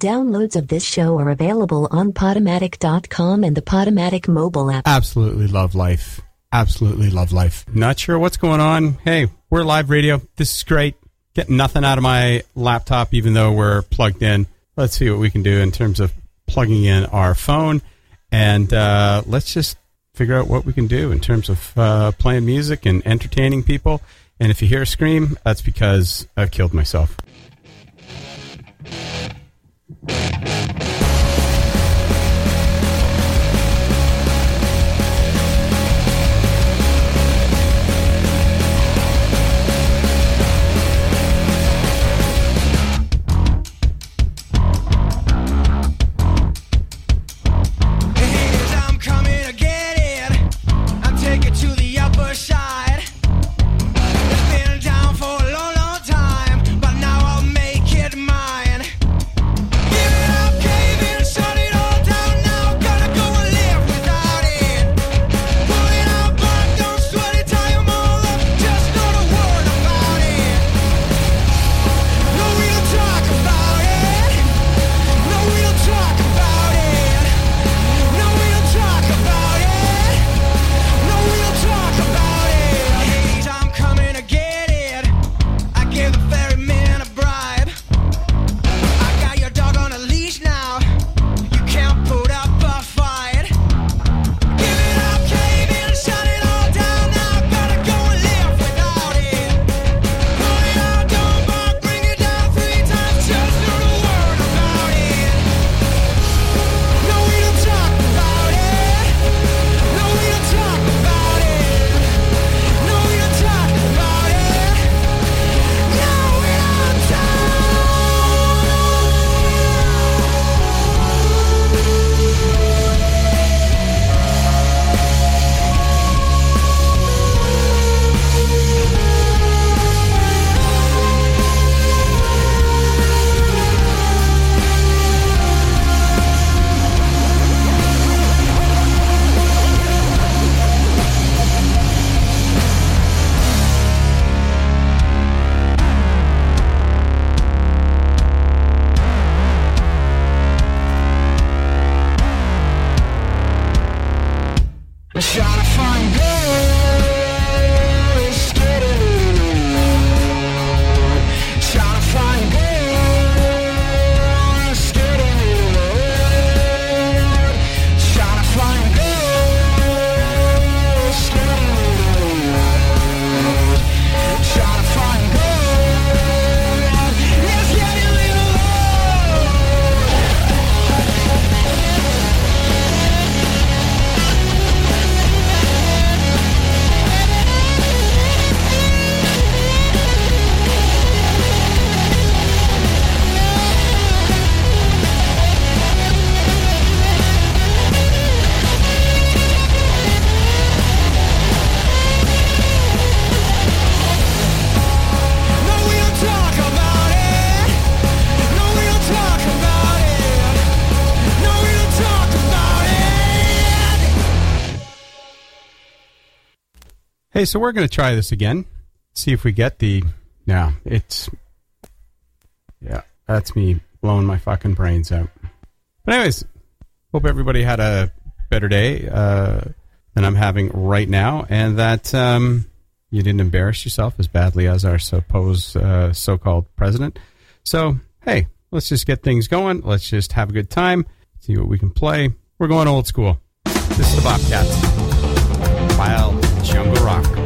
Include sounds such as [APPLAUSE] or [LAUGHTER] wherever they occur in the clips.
Downloads of this show are available on Podomatic.com and the Podomatic mobile app. Absolutely love life. Absolutely love life. Not sure what's going on. Hey, we're live radio. This is great. Getting nothing out of my laptop, even though we're plugged in. Let's see what we can do in terms of plugging in our phone. And uh, let's just figure out what we can do in terms of uh, playing music and entertaining people. And if you hear a scream, that's because I've killed myself. Thank you. Hey, so we're going to try this again. See if we get the. Yeah, it's. Yeah, that's me blowing my fucking brains out. But, anyways, hope everybody had a better day uh, than I'm having right now, and that um, you didn't embarrass yourself as badly as our supposed uh, so called president. So, hey, let's just get things going. Let's just have a good time, see what we can play. We're going old school. This is the BopCats. Wild Jungle Rock.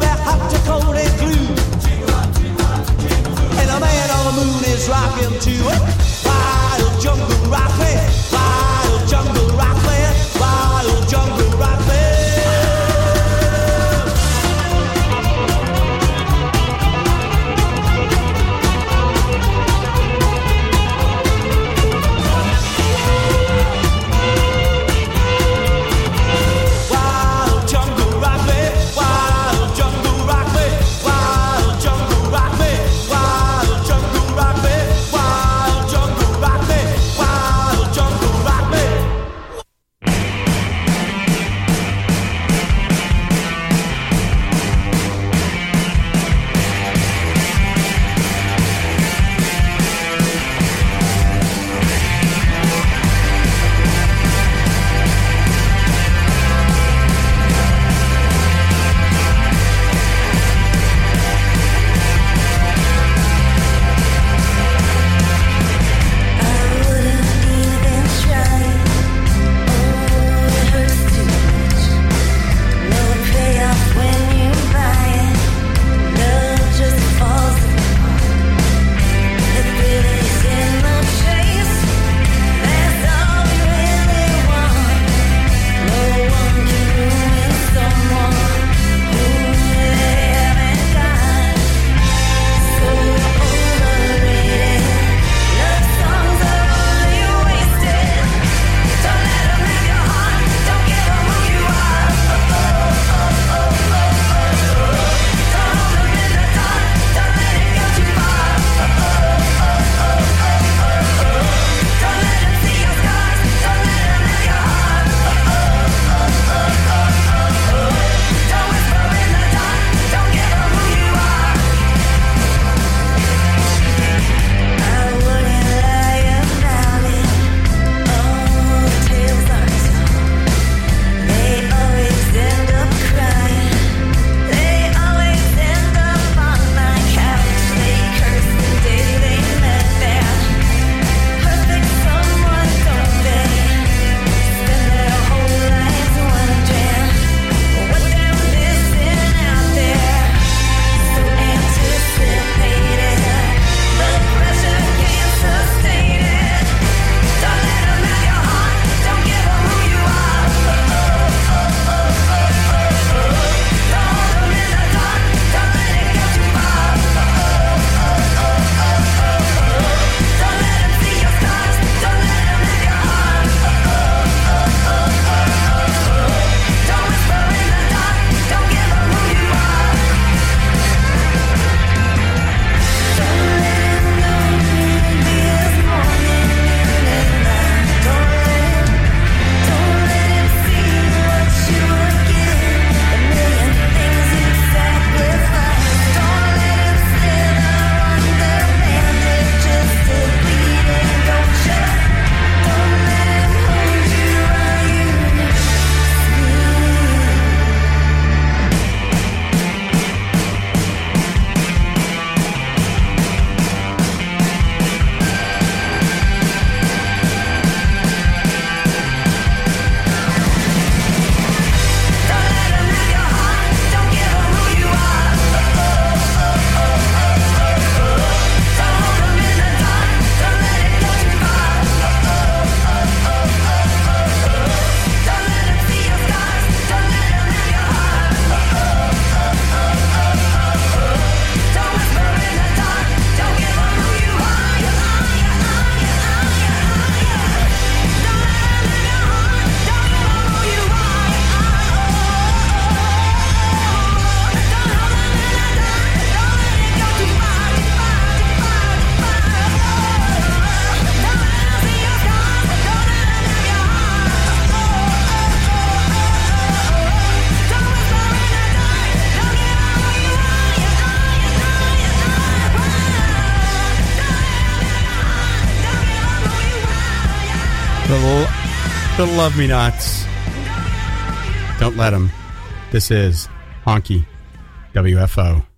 hot Dakota glue. And a man on the moon is rocking to it. Wild jungle rock. Love me nots. Don't let them. This is Honky WFO.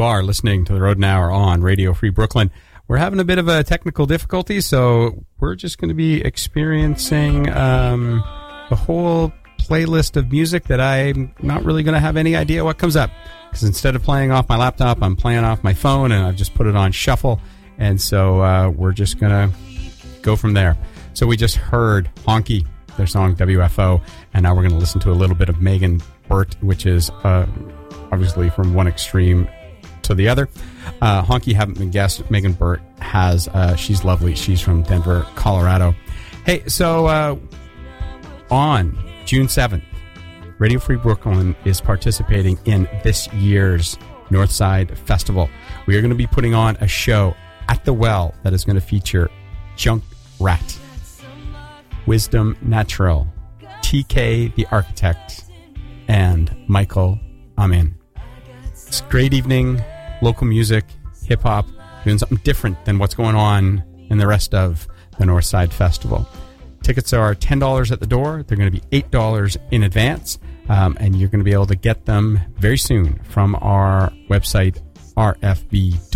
You are listening to the Rodent Hour on Radio Free Brooklyn. We're having a bit of a technical difficulty, so we're just going to be experiencing um, a whole playlist of music that I'm not really going to have any idea what comes up. Because instead of playing off my laptop, I'm playing off my phone, and I've just put it on shuffle. And so uh, we're just going to go from there. So we just heard Honky, their song WFO, and now we're going to listen to a little bit of Megan Burtt, which is uh, obviously from one extreme to the other. Uh, Honky haven't been guessed. Megan Burtt has. Uh, she's lovely. She's from Denver, Colorado. Hey, so uh, on June 7th, Radio Free Brooklyn is participating in this year's Northside Festival. We are going to be putting on a show at the Well that is going to feature Junk Rat, Wisdom Natural, TK the Architect, and Michael Amin. It's a great evening, local music, hip hop, doing something different than what's going on in the rest of the Northside Festival. Tickets are $10 at the door. They're going to be $8 in advance. Um, and you're going to be able to get them very soon from our website, rfb.nyc.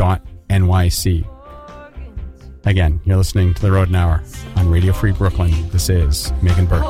Again, you're listening to The Rodent Hour on Radio Free Brooklyn. This is Megan Burtt.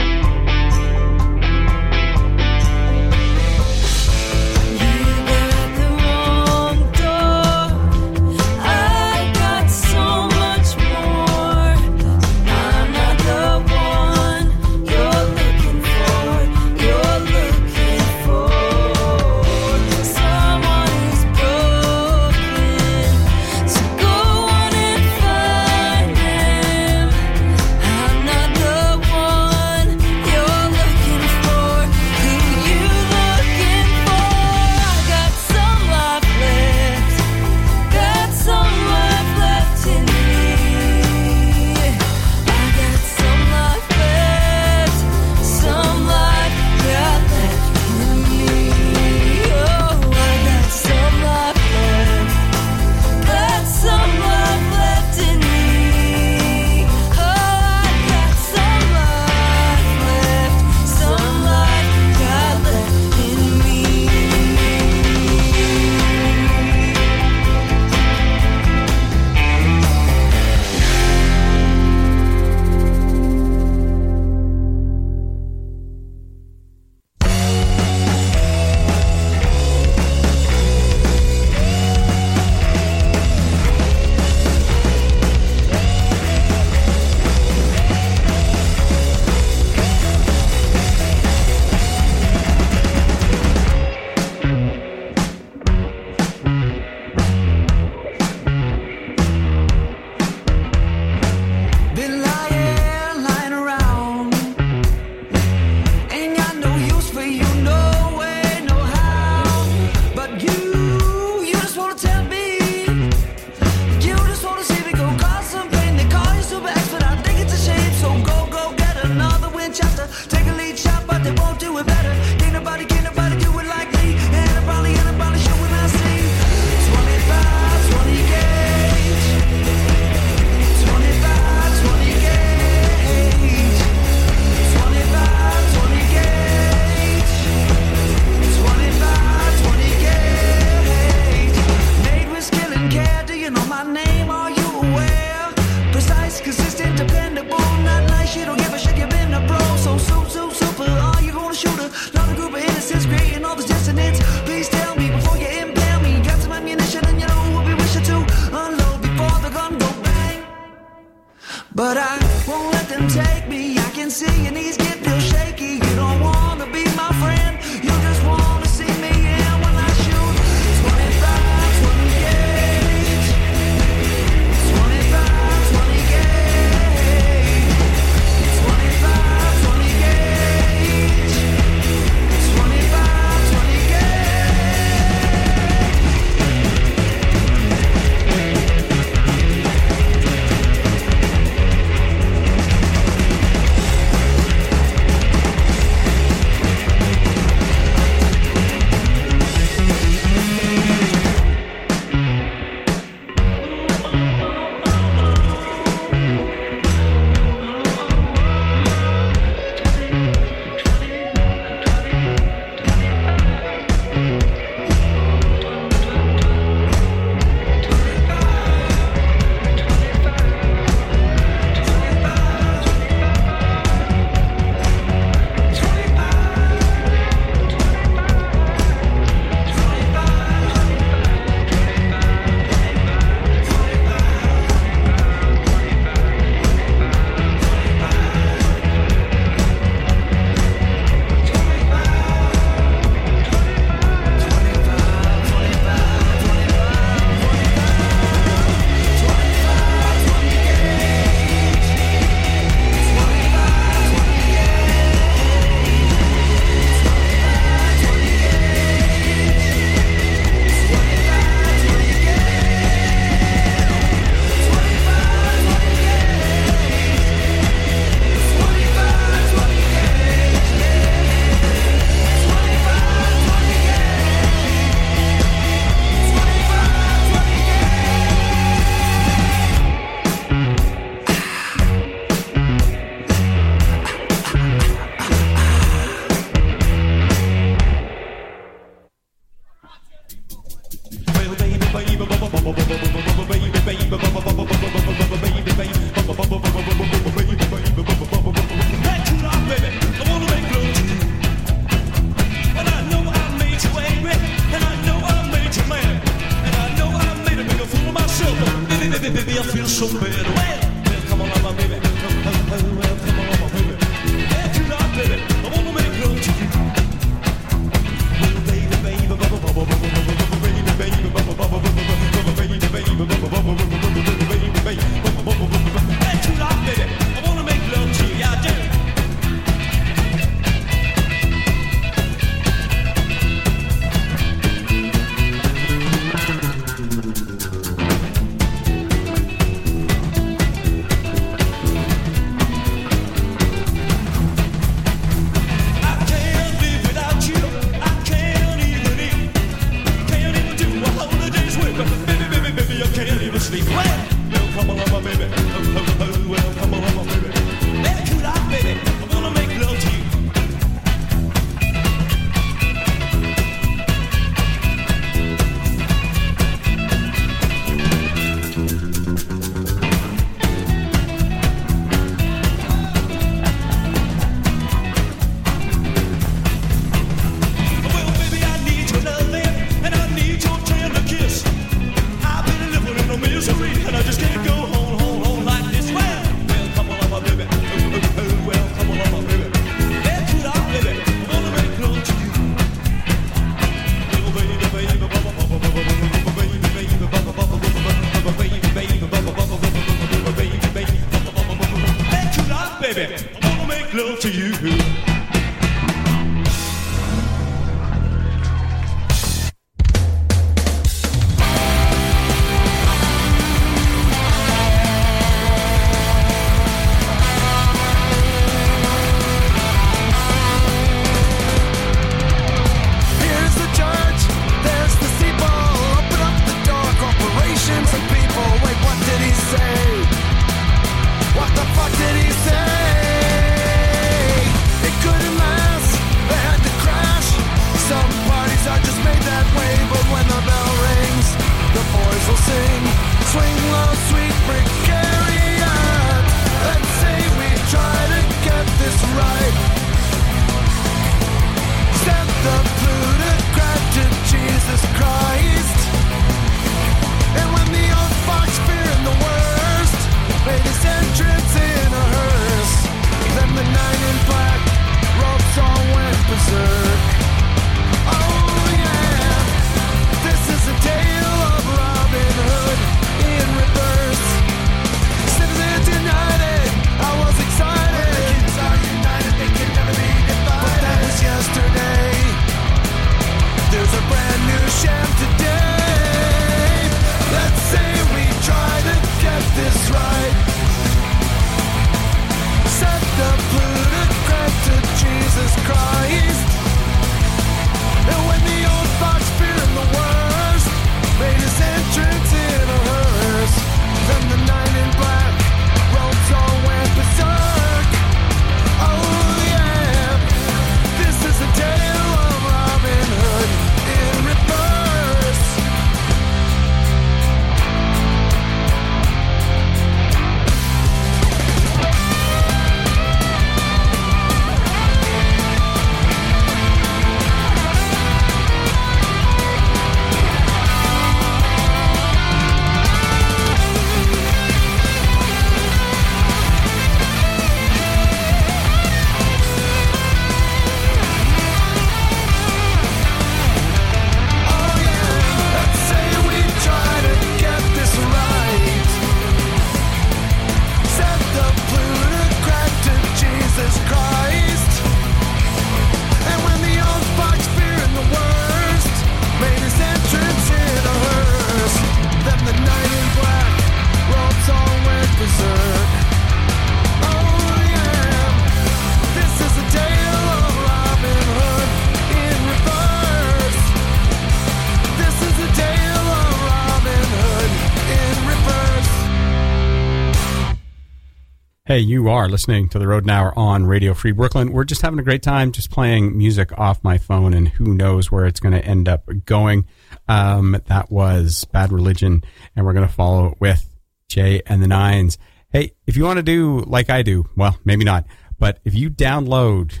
Hey, you are listening to the Rodent Hour on Radio Free Brooklyn. We're just having a great time just playing music off my phone, and who knows where it's going to end up going. Um, that was Bad Religion, and we're going to follow it with Jay and the Nines. Hey, if you want to do like I do, well, maybe not, but if you download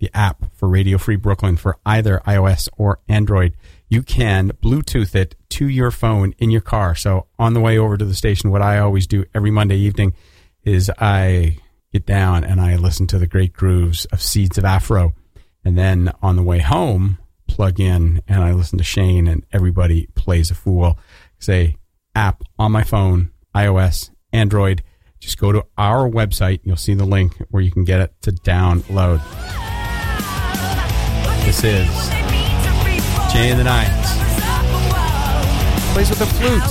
the app for Radio Free Brooklyn for either iOS or Android, you can Bluetooth it to your phone in your car. So on the way over to the station, what I always do every Monday evening is I get down and I listen to the great grooves of Seeds of Afro. And then on the way home, plug in and I listen to Shane and everybody plays a fool. Say app on my phone, iOS, Android. Just go to our website. You'll see the link where you can get it to download. This is Jay and the Nines. Plays with the flute.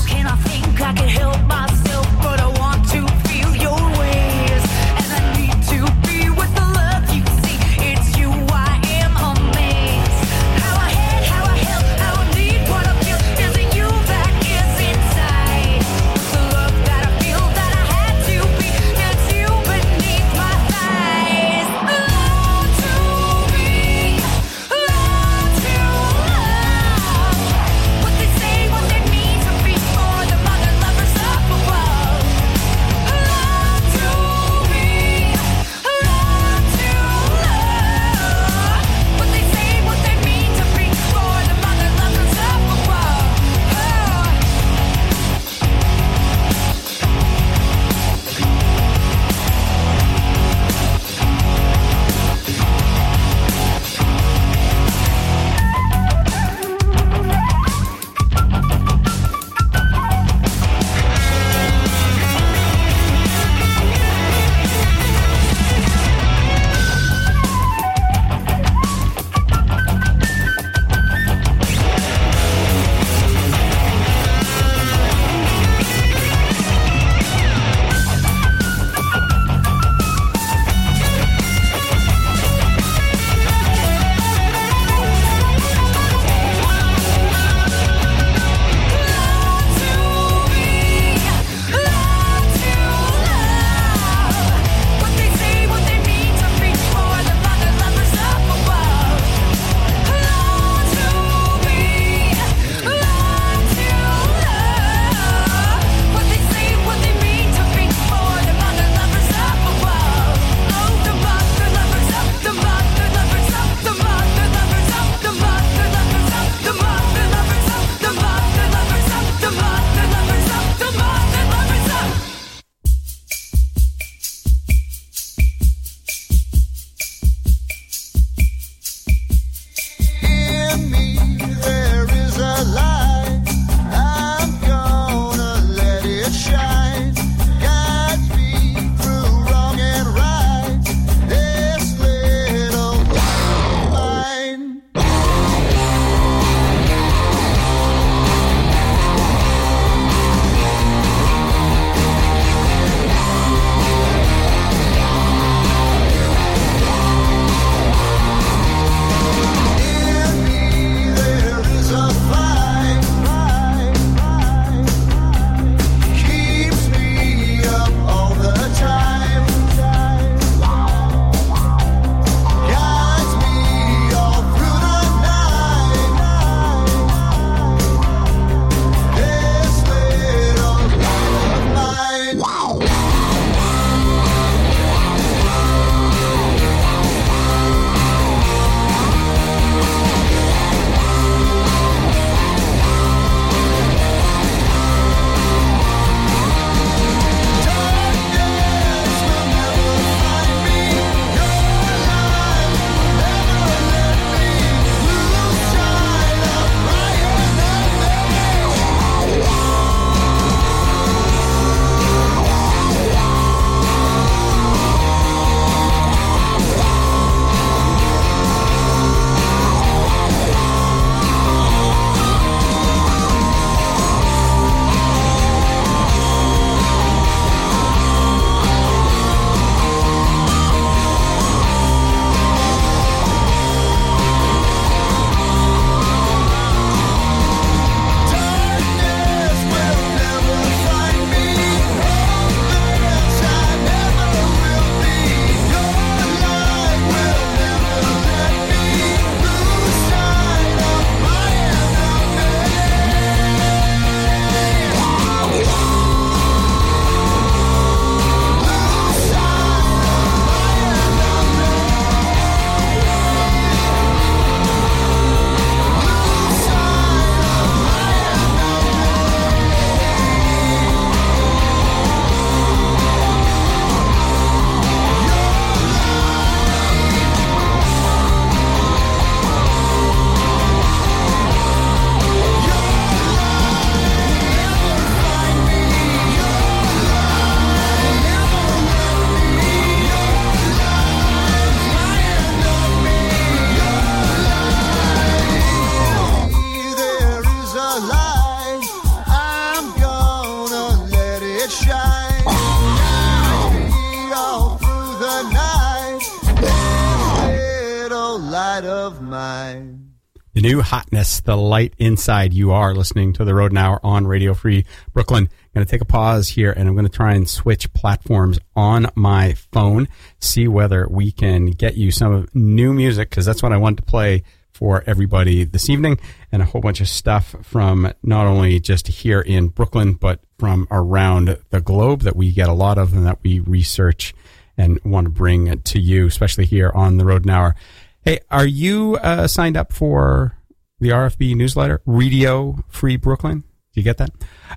The light inside. You are listening to the Rodent Hour on Radio Free Brooklyn. I'm going to take a pause here and I'm going to try and switch platforms on my phone, see whether we can get you some new music because that's what I want to play for everybody this evening and a whole bunch of stuff from not only just here in Brooklyn, but from around the globe that we get a lot of and that we research and want to bring to you, especially here on the Rodent Hour. Hey, are you uh, signed up for the RFB newsletter, Radio Free Brooklyn? Do you get that?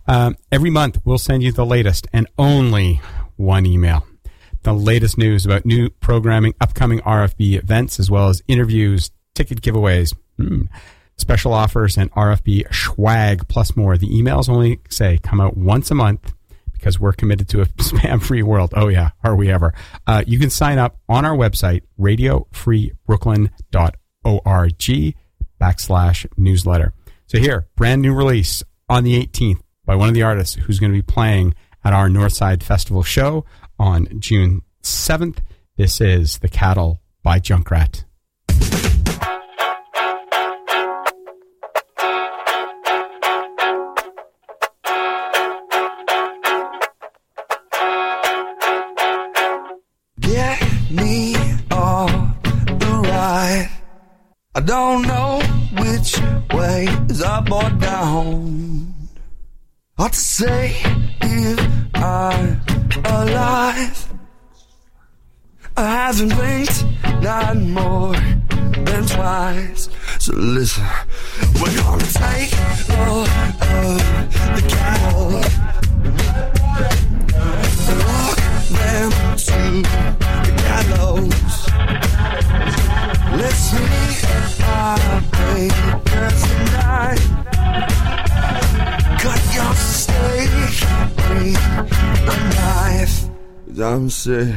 Um, every month, we'll send you the latest and only one email. The latest news about new programming, upcoming RFB events, as well as interviews, ticket giveaways, hmm, special offers, and RFB swag, plus more. The emails only say come out once a month because we're committed to a [LAUGHS] spam free world. Oh, yeah. Are we ever? Uh, you can sign up on our website, radiofreebrooklyn.org backslash newsletter. So here, brand new release on the 18th by one of the artists who's going to be playing at our Northside Festival show on June 7th. This is The Cattle by Junk Rat. Get me the. I don't know which way is up or down. What to say if I'm alive? I haven't blinked, not more than twice. So listen, we're gonna take all of the cattle and walk them to the gallows. Meet Nadam se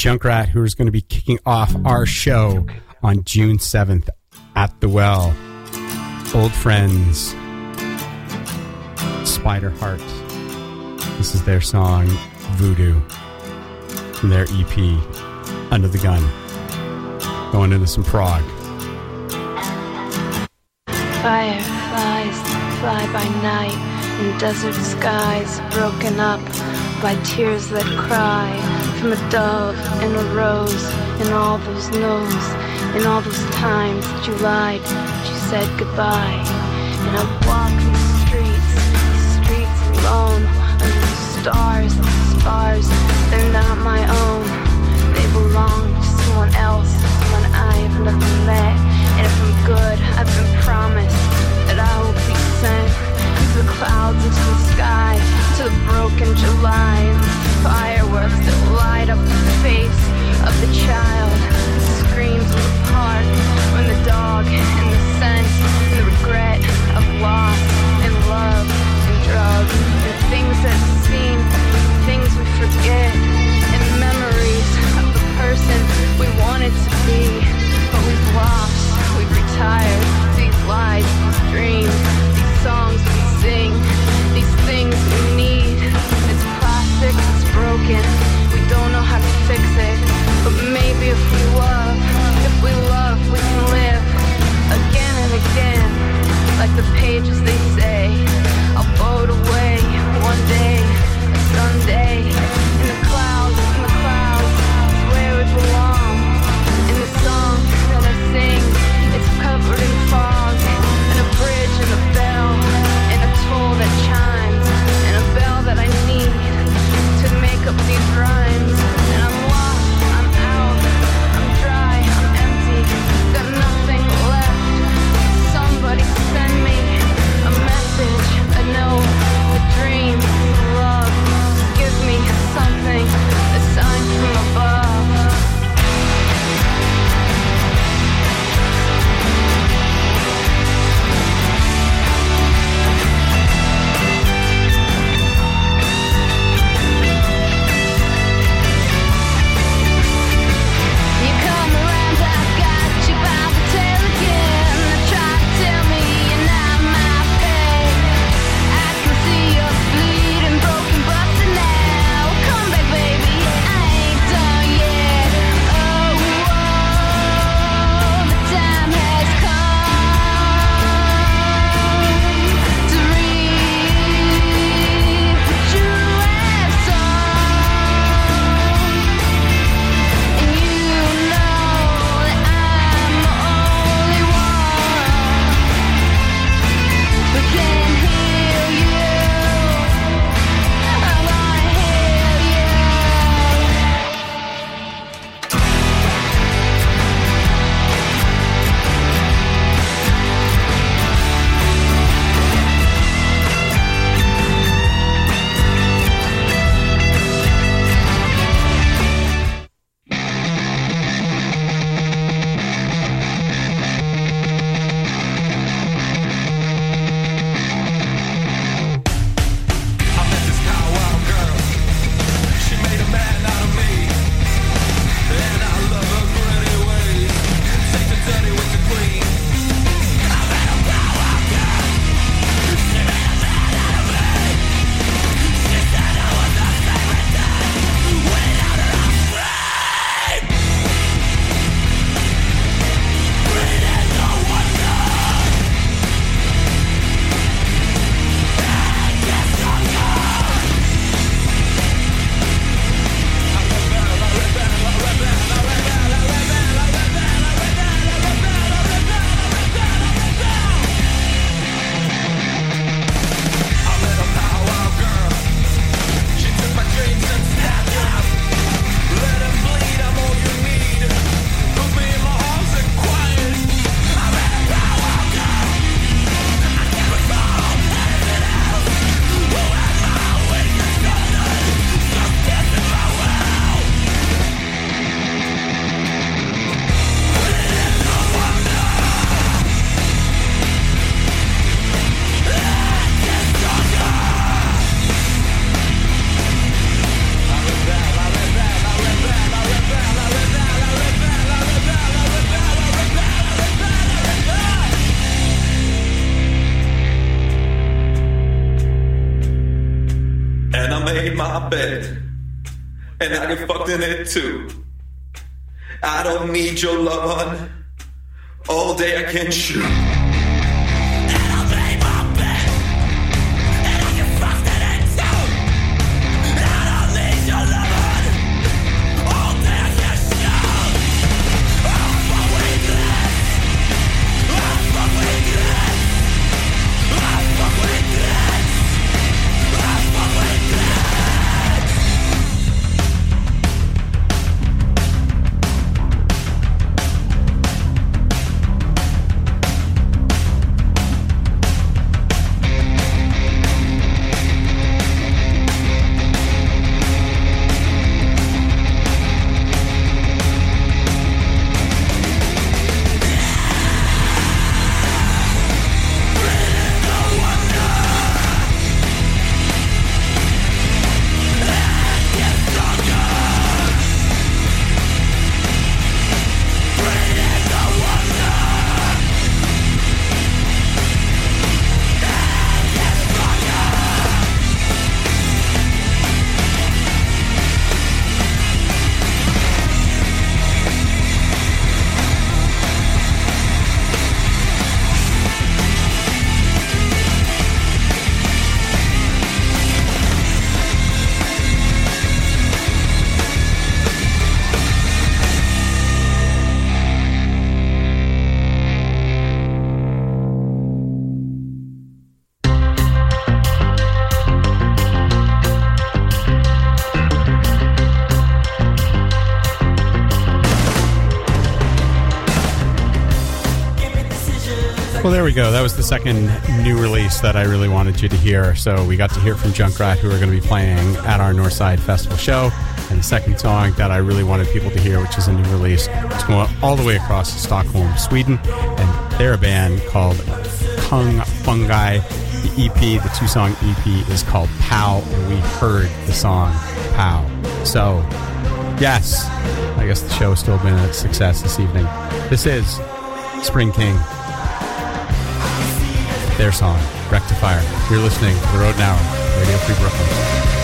Junk Rat, who is going to be kicking off our show on June 7th at the Well. Old friends, Spider Heart. This is their song, Voodoo, from their EP, Under the Gun. Going into some prog. Fireflies fly by night in desert skies, broken up by tears that cry from a dove and a rose, and all those no's, and all those times that you lied, that you said goodbye. And I walk in the streets, streets alone, under the stars, and the scars, they're not my own. They belong to someone else, someone I have never met. And if I'm good, I've been promised that I will be sent to the clouds, into the sky, to the broken July, fireworks that light up the face of the child. Screams in the park when the dog and the scent and the regret of loss and love and drugs and things that seem things we forget and memories of the person we wanted to be, but we've lost, we've retired. These lies, these dreams, these songs. broken. We don't know how to fix it, but maybe if we were. made my bed, and I get fucked in it too. I don't need your love on. All day I can shoot. Well, there we go. That was the second new release that I really wanted you to hear. So we got to hear from Junk Rat, who are going to be playing at our Northside Festival show. And the second song that I really wanted people to hear, which is a new release, it's going all the way across Stockholm, Sweden. And they're a band called Kung Funghi. The EP, the two song EP, is called Pow. And we heard the song Pow. So, yes, I guess the show has still been a success this evening. This is Spring King their song, Rectifier. You're listening to The Rodent Hour, Radio Free Brooklyn.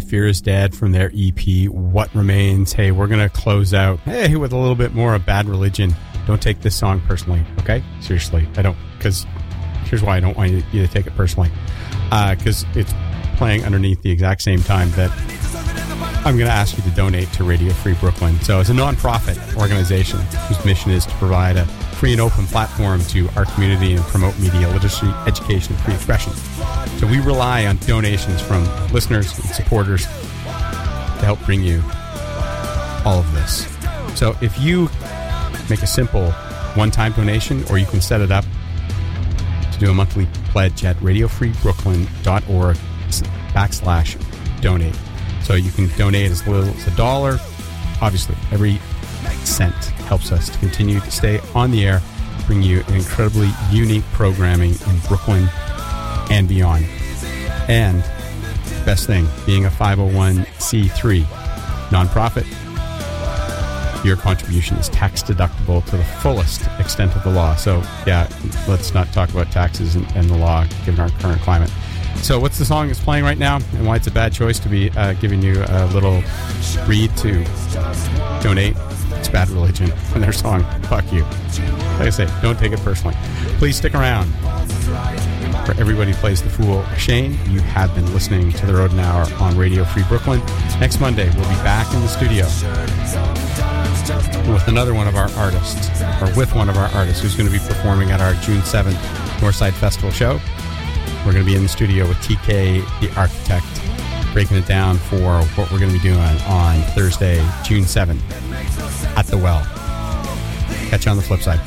Fear is Dead from their EP, What Remains. Hey, we're going to close out, hey, with a little bit more of Bad Religion. Don't take this song personally, okay? Seriously. I don't, because here's why I don't want you, to take it personally. Uh, because it's playing underneath the exact same time that I'm going to ask you to donate to Radio Free Brooklyn. So, it's a nonprofit organization whose mission is to provide a free and open platform to our community and promote media literacy, education, and free expression. So, we rely on donations from listeners and supporters to help bring you all of this. So, if you make a simple one time donation, or you can set it up to do a monthly pledge at radiofreebrooklyn.org backslash donate. So you can donate as little as a dollar. Obviously, every cent helps us to continue to stay on the air, bring you an incredibly unique programming in Brooklyn and beyond. And best thing, being a 501c3 nonprofit, your contribution is tax deductible to the fullest extent of the law. So, yeah, let's not talk about taxes and, and the law given our current climate. So, what's the song that's playing right now, and why it's a bad choice to be uh, giving you a little read to donate? It's Bad Religion [LAUGHS] and their song "Fuck You." Like I say, don't take it personally. Please stick around. For everybody who plays the fool, Shane. You have been listening to the Rodent Hour on Radio Free Brooklyn. Next Monday, we'll be back in the studio with another one of our artists, or with one of our artists who's going to be performing at our June 7th Northside Festival show. We're going to be in the studio with TK, the architect, breaking it down for what we're going to be doing on Thursday, June 7th at the Well. Catch you on the flip side.